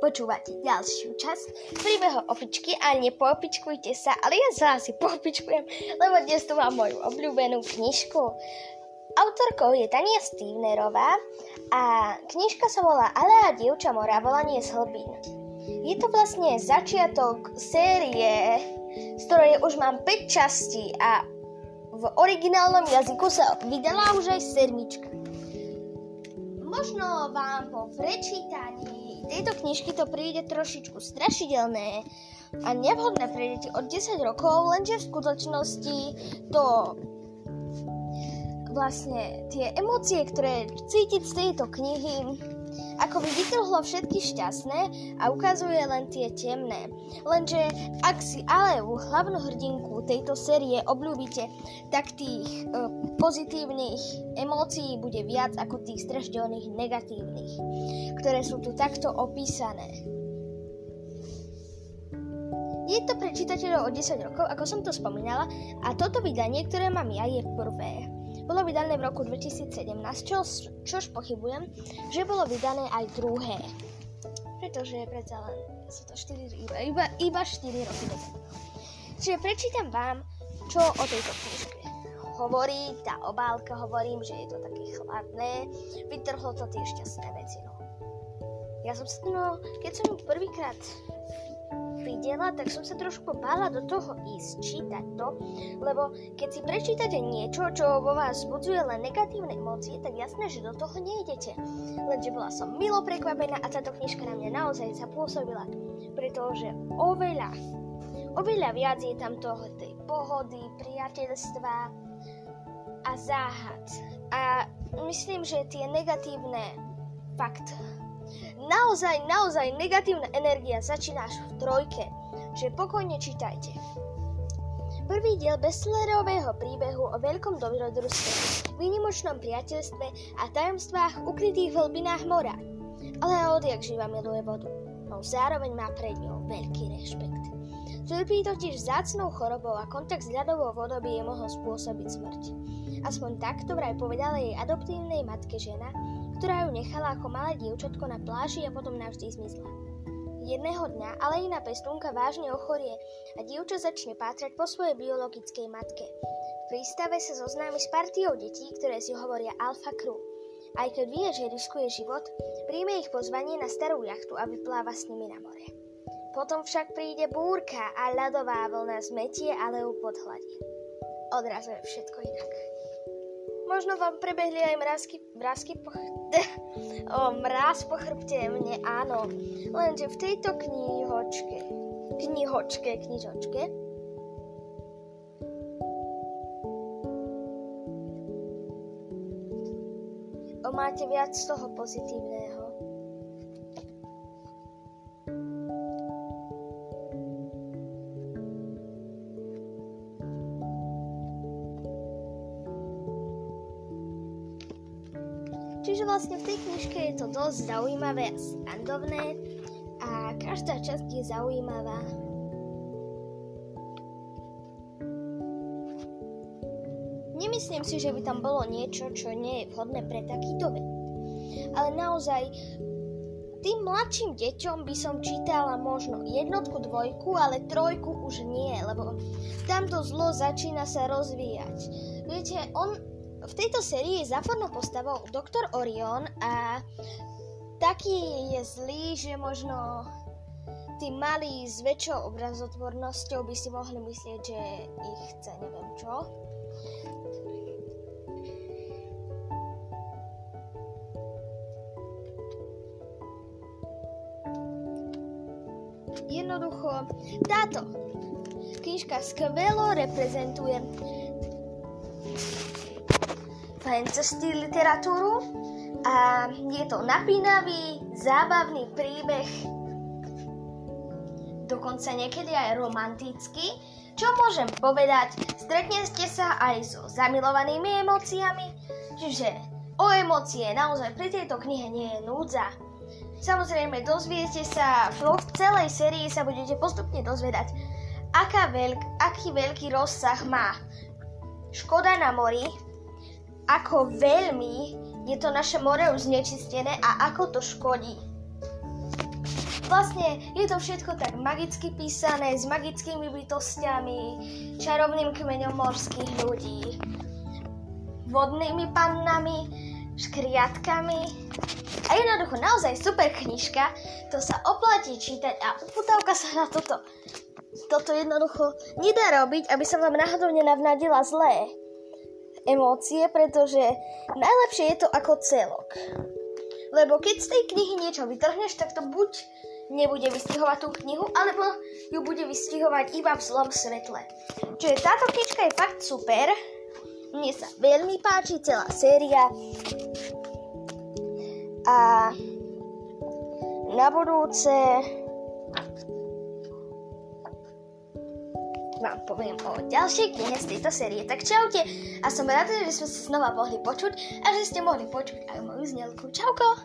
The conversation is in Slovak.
počúvate ďalšiu časť príbehu opičky a nepoopičkujte sa, ale ja sa asi poopičkujem, lebo dnes tu mám moju obľúbenú knižku. Autorkou je Tania Stevnerová a knižka sa volá Alea dievča mora volanie z hlbín. Je to vlastne začiatok série, z ktorej už mám 5 častí a v originálnom jazyku sa vydala už aj sedmička. Možno vám po prečítaní tejto knižky to príde trošičku strašidelné a nevhodné. Pre deti od 10 rokov, lenže v skutočnosti to vlastne tie emócie, ktoré cítiť z tejto knihy, ako by vytrhlo všetky šťastné a ukazuje len tie temné. Lenže ak si Aleu, hlavnú hrdinku tejto série, obľúbite, tak tých e, pozitívnych emócií bude viac ako tých strašidelných negatívnych, ktoré sú tu takto opísané. Je to pre čitateľov o 10 rokov, ako som to spomínala, a toto vydanie, ktoré mám ja, je prvé. Bolo vydané v roku 2017, čo, čož pochybujem, že bolo vydané aj druhé. Pretože predsa len sú to 4, iba, iba, iba 4 roky. Čiže prečítam vám, čo o tejto knižke hovorí, tá obálka, hovorím, že je to také chladné, vytrhlo to tie šťastné veci. No. Ja som sa, no, keď som prvýkrát videla, tak som sa trošku bála do toho ísť čítať to, lebo keď si prečítate niečo, čo vo vás budzuje len negatívne emócie, tak jasné, že do toho nejdete. Lenže bola som milo prekvapená a táto knižka na mňa naozaj zapôsobila, pretože oveľa, oveľa viac je tam toho tej pohody, priateľstva a záhad. A myslím, že tie negatívne fakt naozaj, naozaj negatívna energia začína až v trojke, že pokojne čítajte. Prvý diel bestsellerového príbehu o veľkom dobrodružstve, výnimočnom priateľstve a tajomstvách ukrytých v hlbinách mora. Ale odjak živa miluje vodu, no zároveň má pred ňou veľký rešpekt. Trpí totiž vzácnou chorobou a kontakt s ľadovou vodou by jej mohol spôsobiť smrť. Aspoň takto vraj povedala jej adoptívnej matke žena, ktorá ju nechala ako malé dievčatko na pláži a potom navždy zmizla. Jedného dňa ale iná pestúnka vážne ochorie a dievča začne pátrať po svojej biologickej matke. V prístave sa zoznámi s partiou detí, ktoré si hovoria Alfa Crew. Aj keď vie, že riskuje život, príjme ich pozvanie na starú jachtu a vypláva s nimi na more. Potom však príde búrka a ľadová vlna zmetie Aleu pod hladie. Odrazu všetko inak. Možno vám prebehli aj mrázky, mrázky po, o, mráz po chrbte, mne áno. Lenže v tejto knihočke, knihočke, knižočke, máte viac z toho pozitívneho. Čiže vlastne v tej knižke je to dosť zaujímavé a standovné a každá časť je zaujímavá. Nemyslím si, že by tam bolo niečo, čo nie je vhodné pre takýto vek. Ale naozaj tým mladším deťom by som čítala možno jednotku, dvojku, ale trojku už nie, lebo tamto zlo začína sa rozvíjať. Viete, on v tejto sérii je zápornou postavou doktor Orion a taký je zlý, že možno tí malí s väčšou obrazotvornosťou by si mohli myslieť, že ich chce neviem čo. Jednoducho, táto knižka skvelo reprezentuje fantasy literatúru a je to napínavý, zábavný príbeh, dokonca niekedy aj romantický. Čo môžem povedať, stretnete sa aj so zamilovanými emóciami, čiže o emócie naozaj pri tejto knihe nie je núdza. Samozrejme, dozviete sa, v celej sérii sa budete postupne dozvedať, aká veľk, aký veľký rozsah má Škoda na mori, ako veľmi je to naše more už znečistené a ako to škodí. Vlastne je to všetko tak magicky písané, s magickými bytostiami, čarovným kmeňom morských ľudí, vodnými pannami, škriatkami. A jednoducho naozaj super knižka, to sa oplatí čítať a uputávka sa na toto. Toto jednoducho nedá robiť, aby sa vám náhodou nenavnadila zlé emócie, pretože najlepšie je to ako celok. Lebo keď z tej knihy niečo vytrhneš, tak to buď nebude vystihovať tú knihu, alebo ju bude vystihovať iba v zlom svetle. Čiže táto knižka je fakt super. Mne sa veľmi páči celá séria. A na budúce vám poviem o ďalšej knihe z tejto série. Tak čaute a som rada, že sme sa znova mohli počuť a že ste mohli počuť aj moju znelku. Čauko!